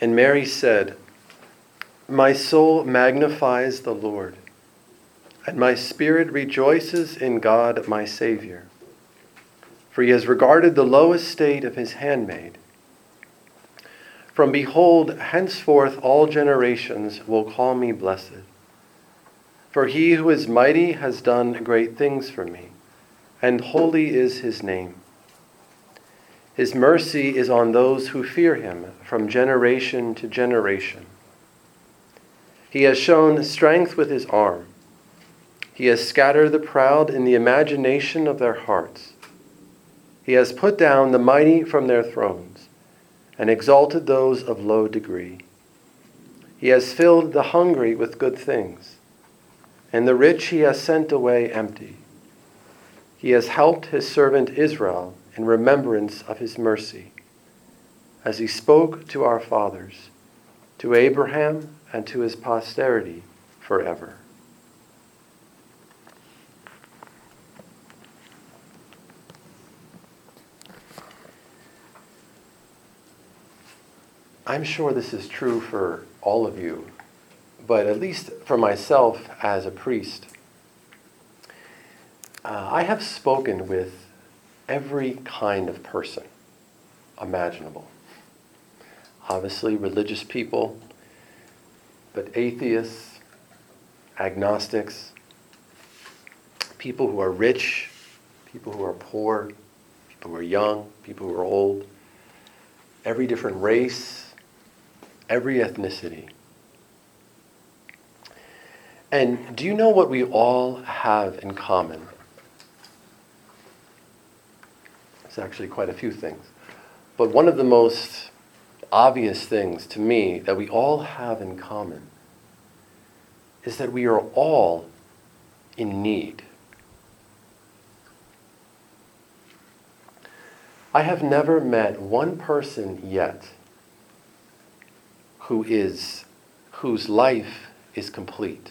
And Mary said, My soul magnifies the Lord, and my spirit rejoices in God my Savior, for he has regarded the low estate of his handmaid. From behold, henceforth all generations will call me blessed. For he who is mighty has done great things for me, and holy is his name. His mercy is on those who fear him from generation to generation. He has shown strength with his arm. He has scattered the proud in the imagination of their hearts. He has put down the mighty from their thrones and exalted those of low degree. He has filled the hungry with good things, and the rich he has sent away empty. He has helped his servant Israel in remembrance of his mercy, as he spoke to our fathers, to Abraham and to his posterity forever. I'm sure this is true for all of you, but at least for myself as a priest, uh, I have spoken with every kind of person imaginable. Obviously, religious people, but atheists, agnostics, people who are rich, people who are poor, people who are young, people who are old, every different race, every ethnicity. And do you know what we all have in common? It's actually quite a few things. But one of the most obvious things to me that we all have in common is that we are all in need. I have never met one person yet who is whose life is complete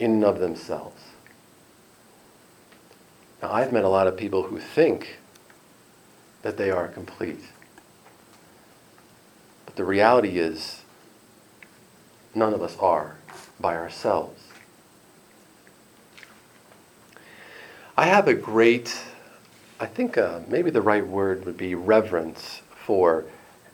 in and of themselves. Now, I've met a lot of people who think that they are complete. But the reality is, none of us are by ourselves. I have a great, I think uh, maybe the right word would be reverence for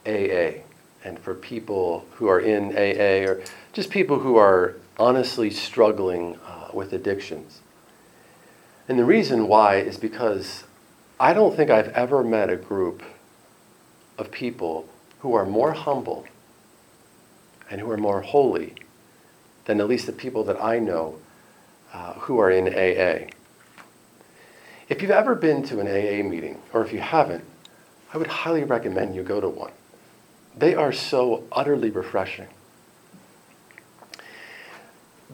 AA and for people who are in AA or just people who are honestly struggling uh, with addictions. And the reason why is because I don't think I've ever met a group of people who are more humble and who are more holy than at least the people that I know uh, who are in AA. If you've ever been to an AA meeting, or if you haven't, I would highly recommend you go to one. They are so utterly refreshing.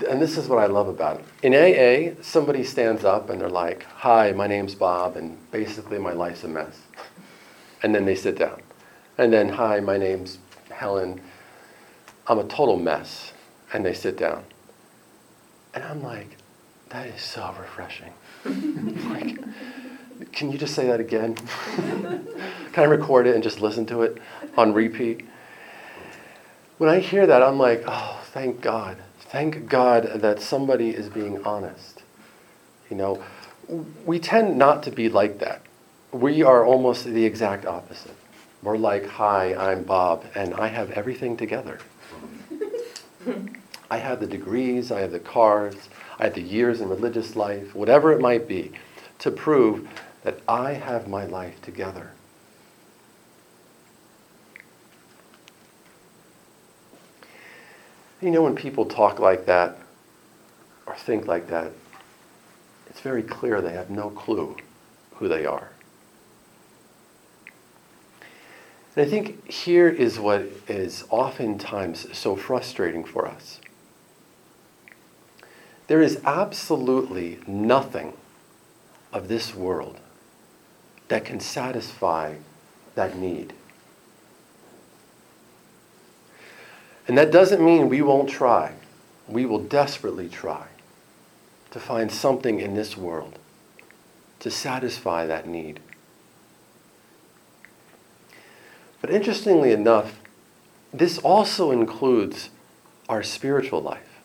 And this is what I love about it. In AA, somebody stands up and they're like, Hi, my name's Bob, and basically my life's a mess. And then they sit down. And then, Hi, my name's Helen. I'm a total mess. And they sit down. And I'm like, That is so refreshing. like, can you just say that again? Can I record it and just listen to it on repeat? When I hear that, I'm like, oh, thank God. Thank God that somebody is being honest. You know, we tend not to be like that. We are almost the exact opposite. We're like, hi, I'm Bob, and I have everything together. I have the degrees, I have the cars, I have the years in religious life, whatever it might be, to prove that I have my life together. You know, when people talk like that or think like that, it's very clear they have no clue who they are. And I think here is what is oftentimes so frustrating for us. There is absolutely nothing of this world that can satisfy that need. And that doesn't mean we won't try. We will desperately try to find something in this world to satisfy that need. But interestingly enough, this also includes our spiritual life.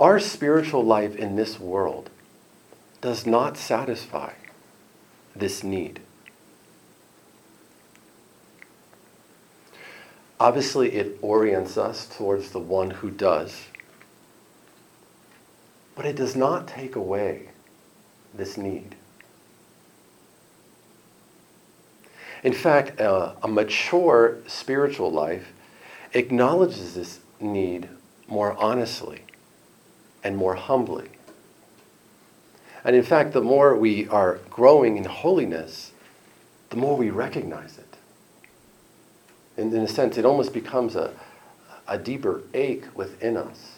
Our spiritual life in this world does not satisfy this need. Obviously, it orients us towards the one who does, but it does not take away this need. In fact, uh, a mature spiritual life acknowledges this need more honestly and more humbly. And in fact, the more we are growing in holiness, the more we recognize it. In, in a sense, it almost becomes a, a deeper ache within us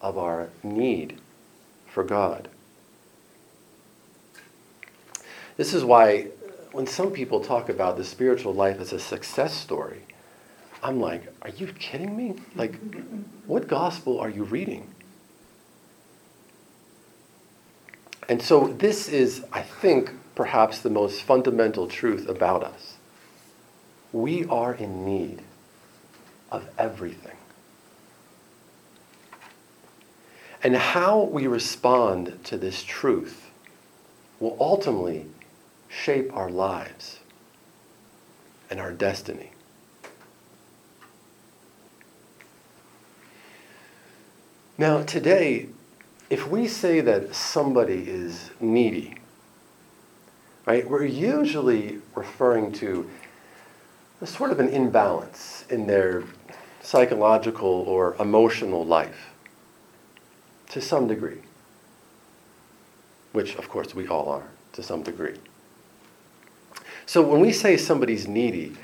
of our need for God. This is why when some people talk about the spiritual life as a success story, I'm like, are you kidding me? Like, what gospel are you reading? And so, this is, I think, perhaps the most fundamental truth about us. We are in need of everything. And how we respond to this truth will ultimately shape our lives and our destiny. Now, today, if we say that somebody is needy, right, we're usually referring to a sort of an imbalance in their psychological or emotional life to some degree, which, of course, we all are to some degree. So when we say somebody's needy,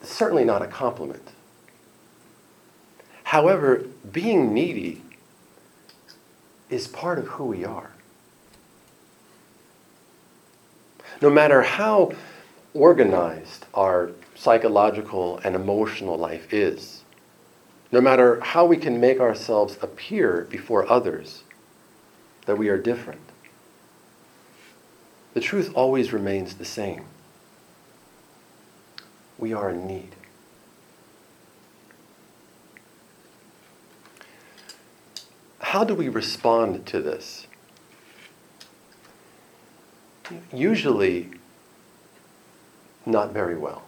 it's certainly not a compliment. However, being needy is part of who we are. No matter how organized our psychological and emotional life is, no matter how we can make ourselves appear before others that we are different, the truth always remains the same. We are in need. How do we respond to this? Usually, not very well.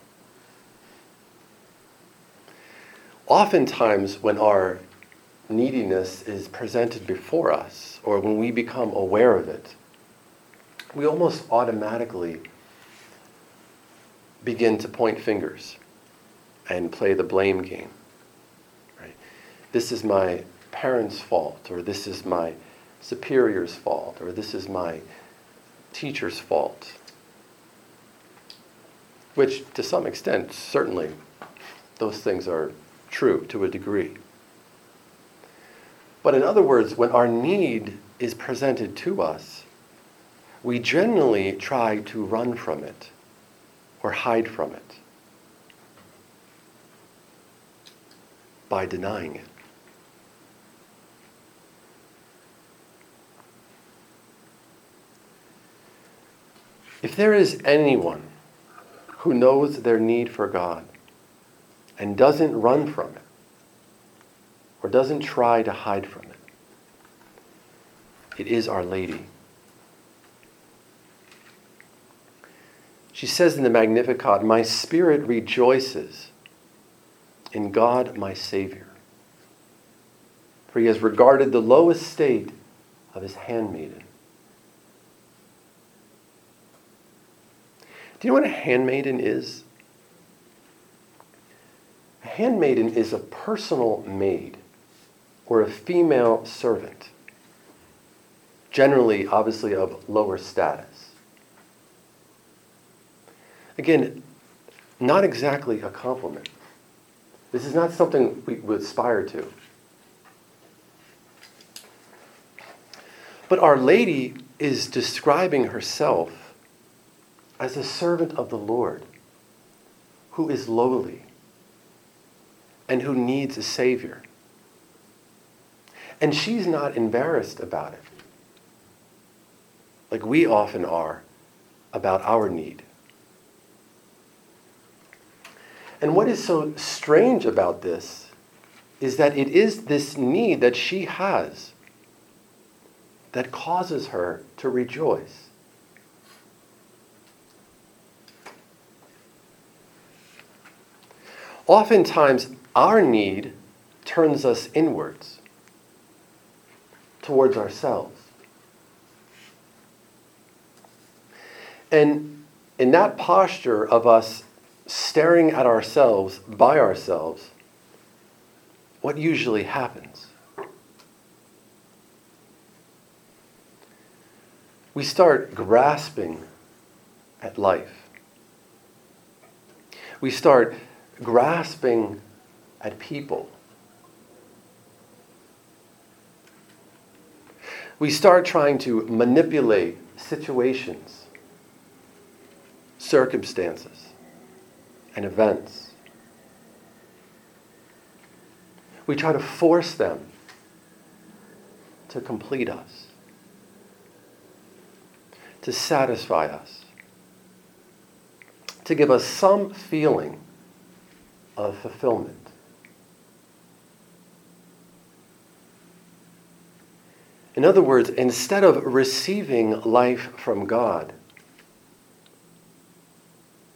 Oftentimes, when our neediness is presented before us, or when we become aware of it, we almost automatically begin to point fingers and play the blame game. Right? This is my parents' fault, or this is my superior's fault, or this is my teacher's fault. Which, to some extent, certainly, those things are true to a degree. But in other words, when our need is presented to us, we generally try to run from it or hide from it by denying it. If there is anyone who knows their need for God and doesn't run from it or doesn't try to hide from it, it is Our Lady. She says in the Magnificat, My spirit rejoices in God my Savior, for he has regarded the low estate of his handmaiden. Do you know what a handmaiden is? A handmaiden is a personal maid or a female servant, generally, obviously, of lower status. Again, not exactly a compliment. This is not something we would aspire to. But Our Lady is describing herself as a servant of the Lord who is lowly and who needs a Savior. And she's not embarrassed about it, like we often are about our need. And what is so strange about this is that it is this need that she has that causes her to rejoice. Oftentimes, our need turns us inwards, towards ourselves. And in that posture of us staring at ourselves by ourselves, what usually happens? We start grasping at life. We start grasping at people. We start trying to manipulate situations, circumstances, and events. We try to force them to complete us, to satisfy us, to give us some feeling of fulfillment. In other words, instead of receiving life from God,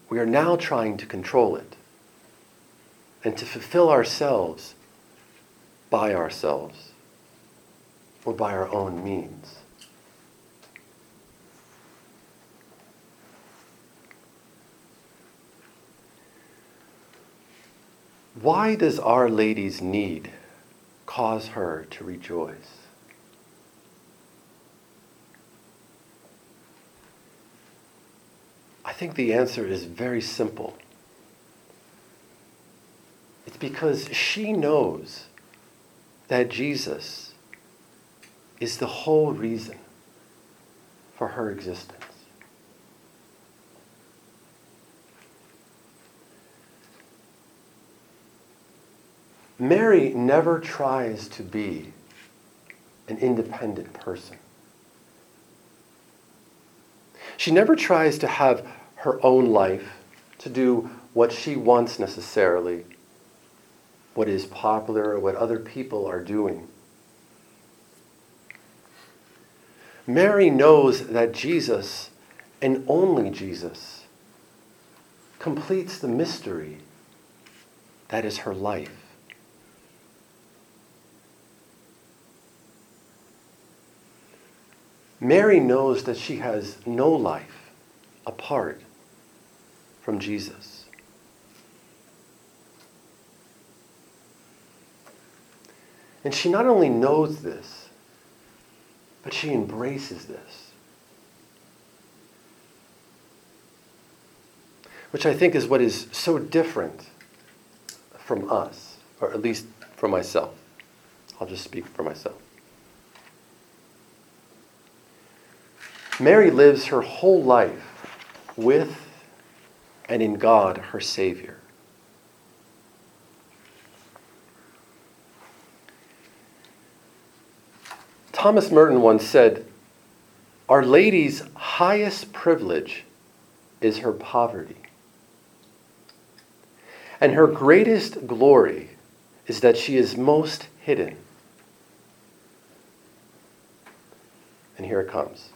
we are now trying to control it and to fulfill ourselves by ourselves or by our own means. Why does Our Lady's need cause her to rejoice? I think the answer is very simple. It's because she knows that Jesus is the whole reason for her existence. Mary never tries to be an independent person. She never tries to have her own life, to do what she wants necessarily, what is popular or what other people are doing. Mary knows that Jesus, and only Jesus, completes the mystery that is her life. Mary knows that she has no life apart from Jesus. And she not only knows this, but she embraces this. Which I think is what is so different from us, or at least for myself. I'll just speak for myself. Mary lives her whole life with and in God, her Savior. Thomas Merton once said, Our Lady's highest privilege is her poverty. And her greatest glory is that she is most hidden. And here it comes.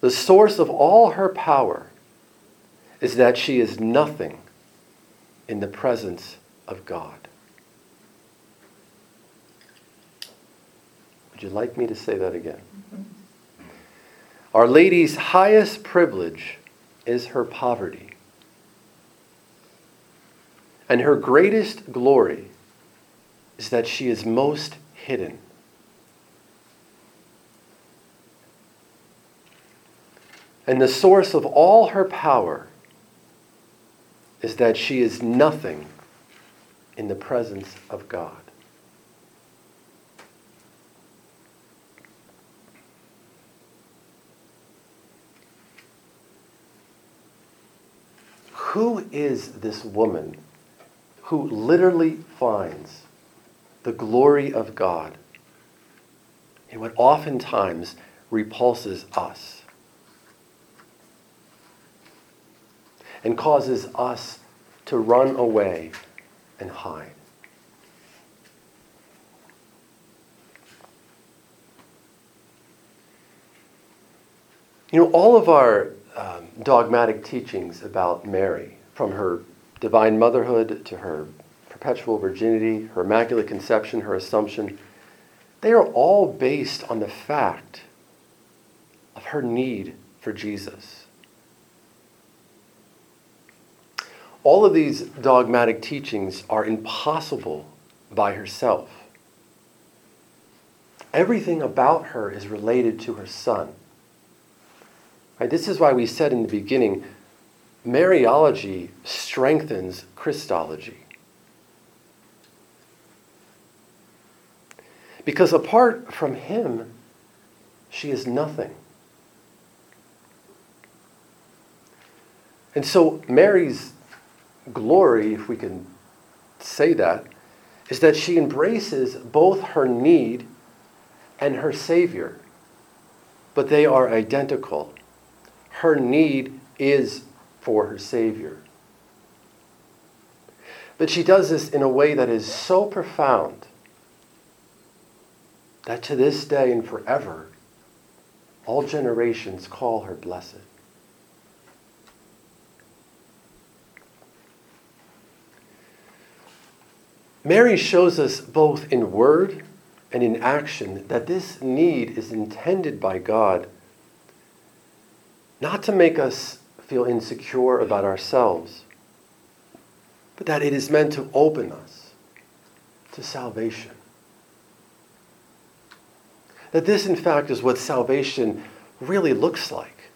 The source of all her power is that she is nothing in the presence of God. Would you like me to say that again? Our Lady's highest privilege is her poverty. And her greatest glory is that she is most hidden. And the source of all her power is that she is nothing in the presence of God. Who is this woman who literally finds the glory of God in what oftentimes repulses us? And causes us to run away and hide. You know, all of our um, dogmatic teachings about Mary, from her divine motherhood to her perpetual virginity, her immaculate conception, her assumption, they are all based on the fact of her need for Jesus. All of these dogmatic teachings are impossible by herself. Everything about her is related to her son. Right, this is why we said in the beginning Mariology strengthens Christology. Because apart from him, she is nothing. And so Mary's glory, if we can say that, is that she embraces both her need and her Savior, but they are identical. Her need is for her Savior. But she does this in a way that is so profound that to this day and forever, all generations call her blessed. Mary shows us both in word and in action that this need is intended by God not to make us feel insecure about ourselves, but that it is meant to open us to salvation. That this, in fact, is what salvation really looks like.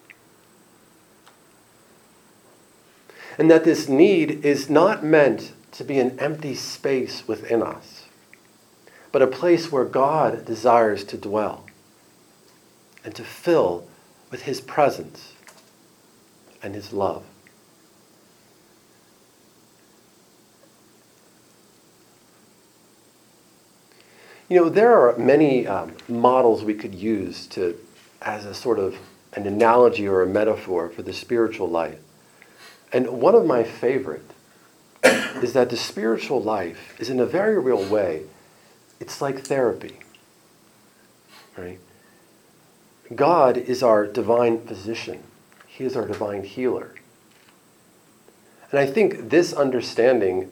And that this need is not meant to be an empty space within us, but a place where God desires to dwell and to fill with His presence and His love. You know, there are many um, models we could use to, as a sort of an analogy or a metaphor for the spiritual life. And one of my favorite is that the spiritual life is in a very real way, it's like therapy. Right? God is our divine physician. He is our divine healer. And I think this understanding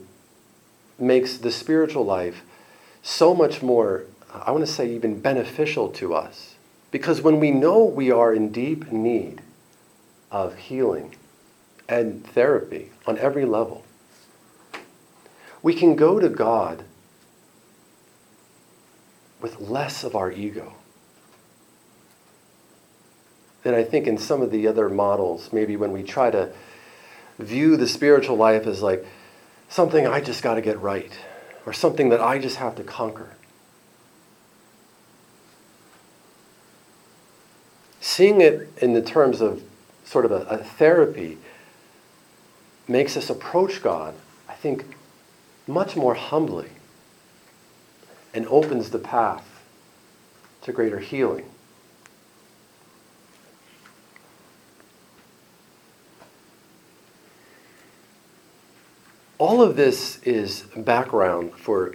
makes the spiritual life so much more, I want to say, even beneficial to us. Because when we know we are in deep need of healing and therapy on every level, we can go to God with less of our ego than I think in some of the other models, maybe when we try to view the spiritual life as like something I just got to get right or something that I just have to conquer. Seeing it in the terms of sort of a, a therapy makes us approach God, I think, much more humbly and opens the path to greater healing. All of this is background for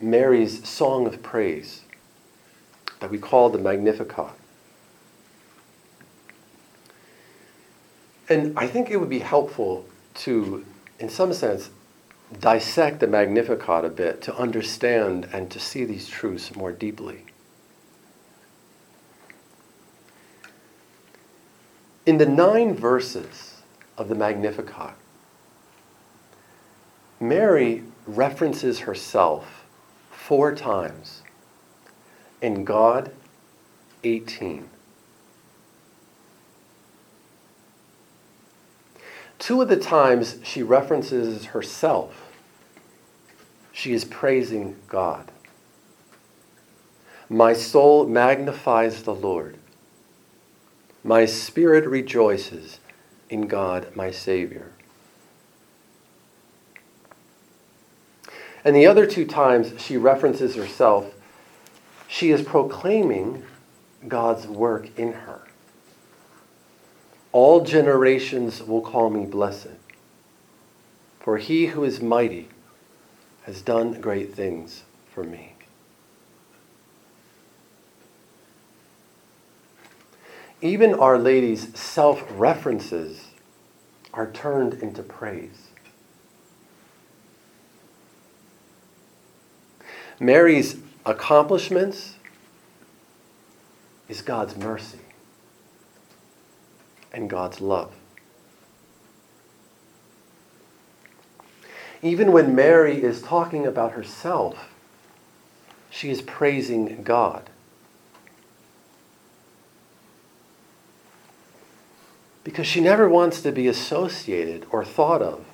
Mary's song of praise that we call the Magnificat. And I think it would be helpful to, in some sense, dissect the Magnificat a bit to understand and to see these truths more deeply. In the nine verses of the Magnificat, Mary references herself four times. In God, 18. Two of the times she references herself, she is praising God. My soul magnifies the Lord. My spirit rejoices in God, my Savior. And the other two times she references herself, she is proclaiming God's work in her. All generations will call me blessed, for he who is mighty has done great things for me. Even Our Lady's self references are turned into praise. Mary's accomplishments is God's mercy and God's love. Even when Mary is talking about herself, she is praising God. Because she never wants to be associated or thought of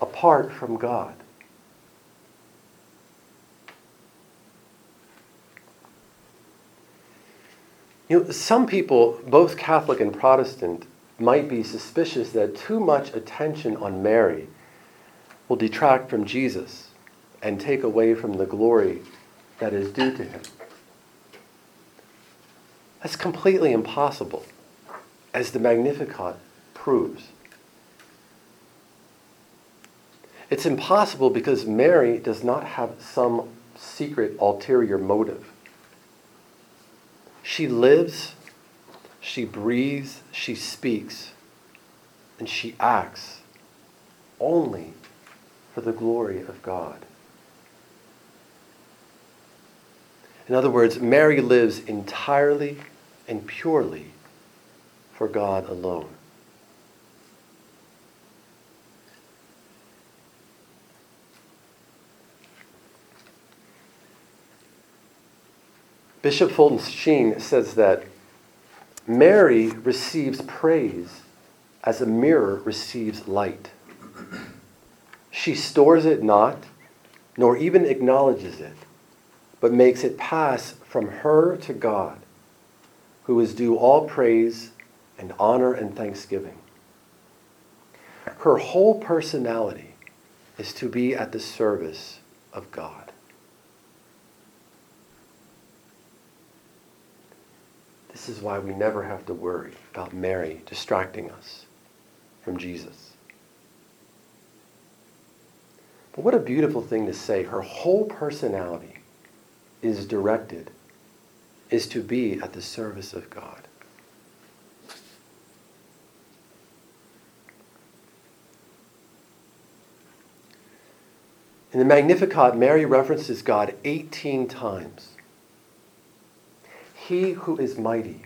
apart from God. You know, some people, both Catholic and Protestant, might be suspicious that too much attention on Mary will detract from Jesus and take away from the glory that is due to him. That's completely impossible, as the Magnificat proves. It's impossible because Mary does not have some secret ulterior motive. She lives, she breathes, she speaks, and she acts only for the glory of God. In other words, Mary lives entirely and purely for God alone. Bishop Fulton Sheen says that Mary receives praise as a mirror receives light. She stores it not, nor even acknowledges it, but makes it pass from her to God, who is due all praise and honor and thanksgiving. Her whole personality is to be at the service of God. This is why we never have to worry about Mary distracting us from Jesus. But what a beautiful thing to say. Her whole personality is directed, is to be at the service of God. In the Magnificat, Mary references God 18 times. He who is mighty,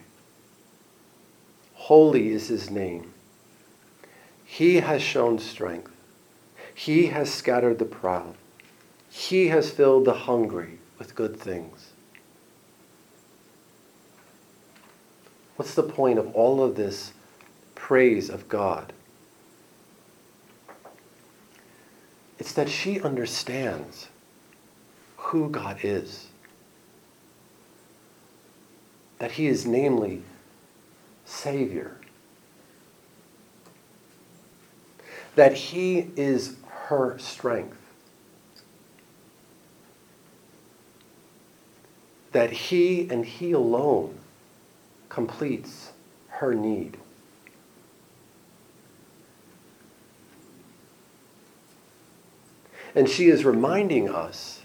holy is his name. He has shown strength. He has scattered the proud. He has filled the hungry with good things. What's the point of all of this praise of God? It's that she understands who God is. That He is, namely, Savior. That He is her strength. That He and He alone completes her need. And she is reminding us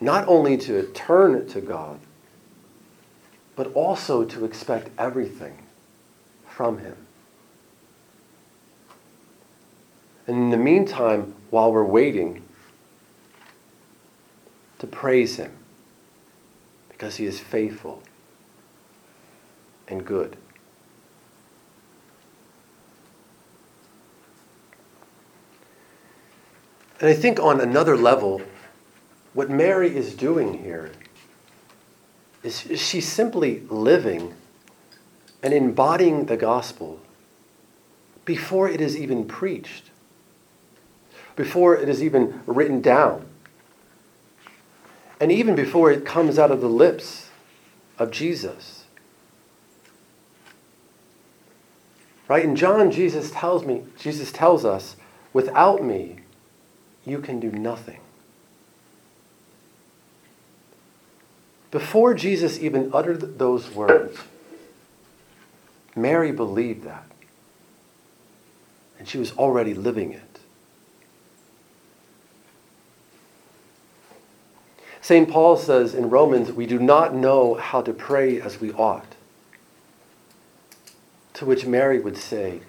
not only to turn to God, but also to expect everything from Him. And in the meantime, while we're waiting, to praise Him because He is faithful and good. And I think on another level, what Mary is doing here is she's simply living and embodying the gospel before it is even preached before it is even written down, and even before it comes out of the lips of Jesus. Right? In John, Jesus tells me, Jesus tells us, without me, you can do nothing. Before Jesus even uttered those words, Mary believed that. And she was already living it. St. Paul says in Romans, we do not know how to pray as we ought. To which Mary would say,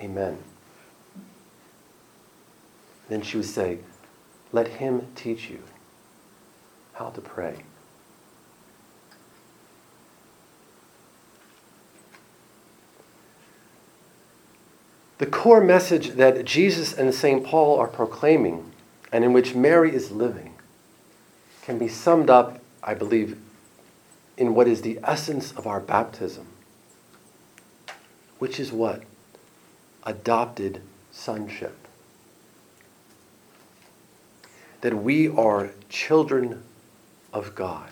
Amen. Then she would say, Let him teach you how to pray. The core message that Jesus and St. Paul are proclaiming, and in which Mary is living, can be summed up, I believe, in what is the essence of our baptism, which is what? Adopted sonship. That we are children of God.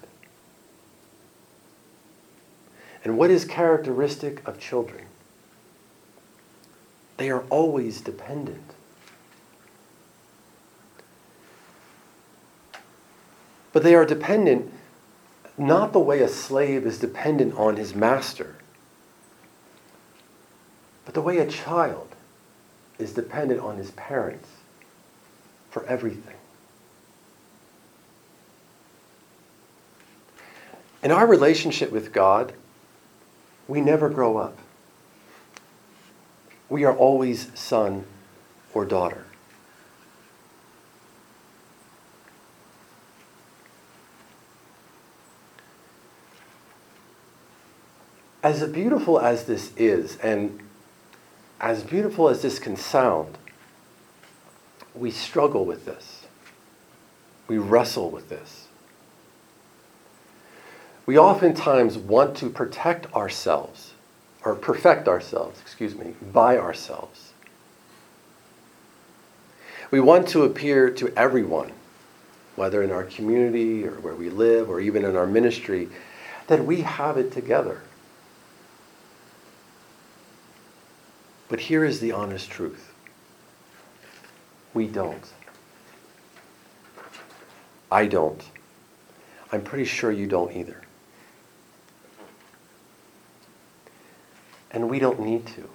And what is characteristic of children? They are always dependent. But they are dependent not the way a slave is dependent on his master, but the way a child is dependent on his parents for everything. In our relationship with God, we never grow up. We are always son or daughter. As beautiful as this is, and as beautiful as this can sound, we struggle with this. We wrestle with this. We oftentimes want to protect ourselves, or perfect ourselves, excuse me, by ourselves. We want to appear to everyone, whether in our community or where we live or even in our ministry, that we have it together. But here is the honest truth we don't. I don't. I'm pretty sure you don't either. And we don't need to.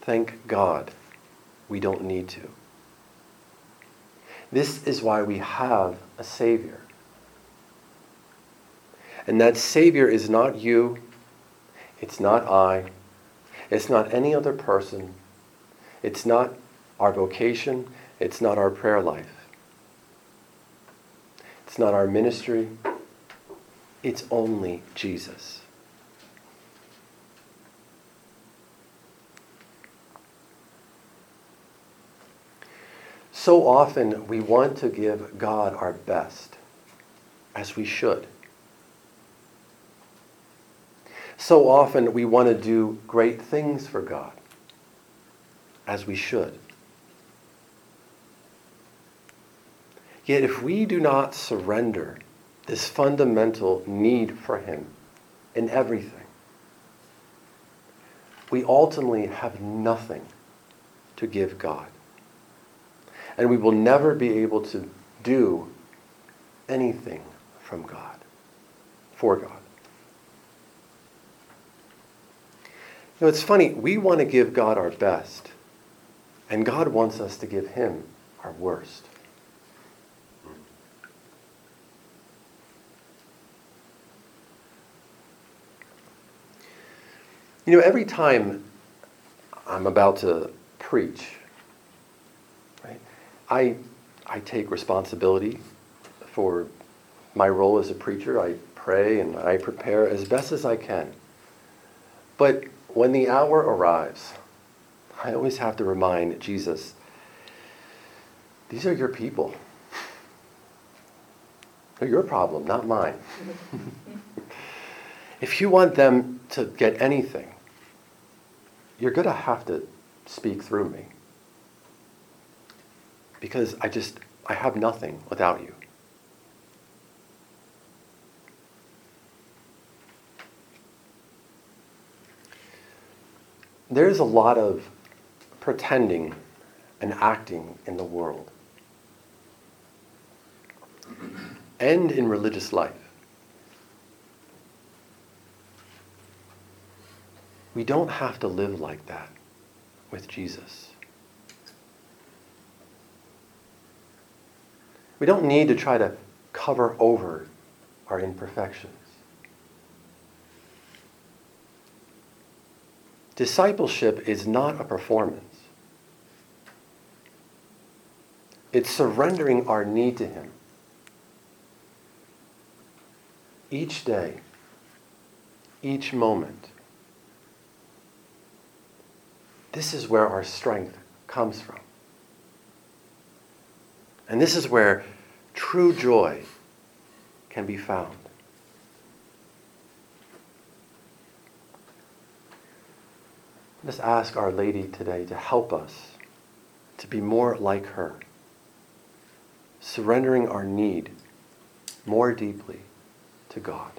Thank God we don't need to. This is why we have a Savior. And that Savior is not you, it's not I, it's not any other person, it's not our vocation, it's not our prayer life, it's not our ministry, it's only Jesus. So often we want to give God our best, as we should. So often we want to do great things for God, as we should. Yet if we do not surrender this fundamental need for Him in everything, we ultimately have nothing to give God. And we will never be able to do anything from God, for God. You know, it's funny, we want to give God our best, and God wants us to give Him our worst. You know, every time I'm about to preach, I, I take responsibility for my role as a preacher. I pray and I prepare as best as I can. But when the hour arrives, I always have to remind Jesus these are your people. They're your problem, not mine. if you want them to get anything, you're going to have to speak through me because I just, I have nothing without you. There's a lot of pretending and acting in the world and in religious life. We don't have to live like that with Jesus. We don't need to try to cover over our imperfections. Discipleship is not a performance. It's surrendering our need to Him. Each day, each moment. This is where our strength comes from. And this is where true joy can be found. Let's ask Our Lady today to help us to be more like her, surrendering our need more deeply to God.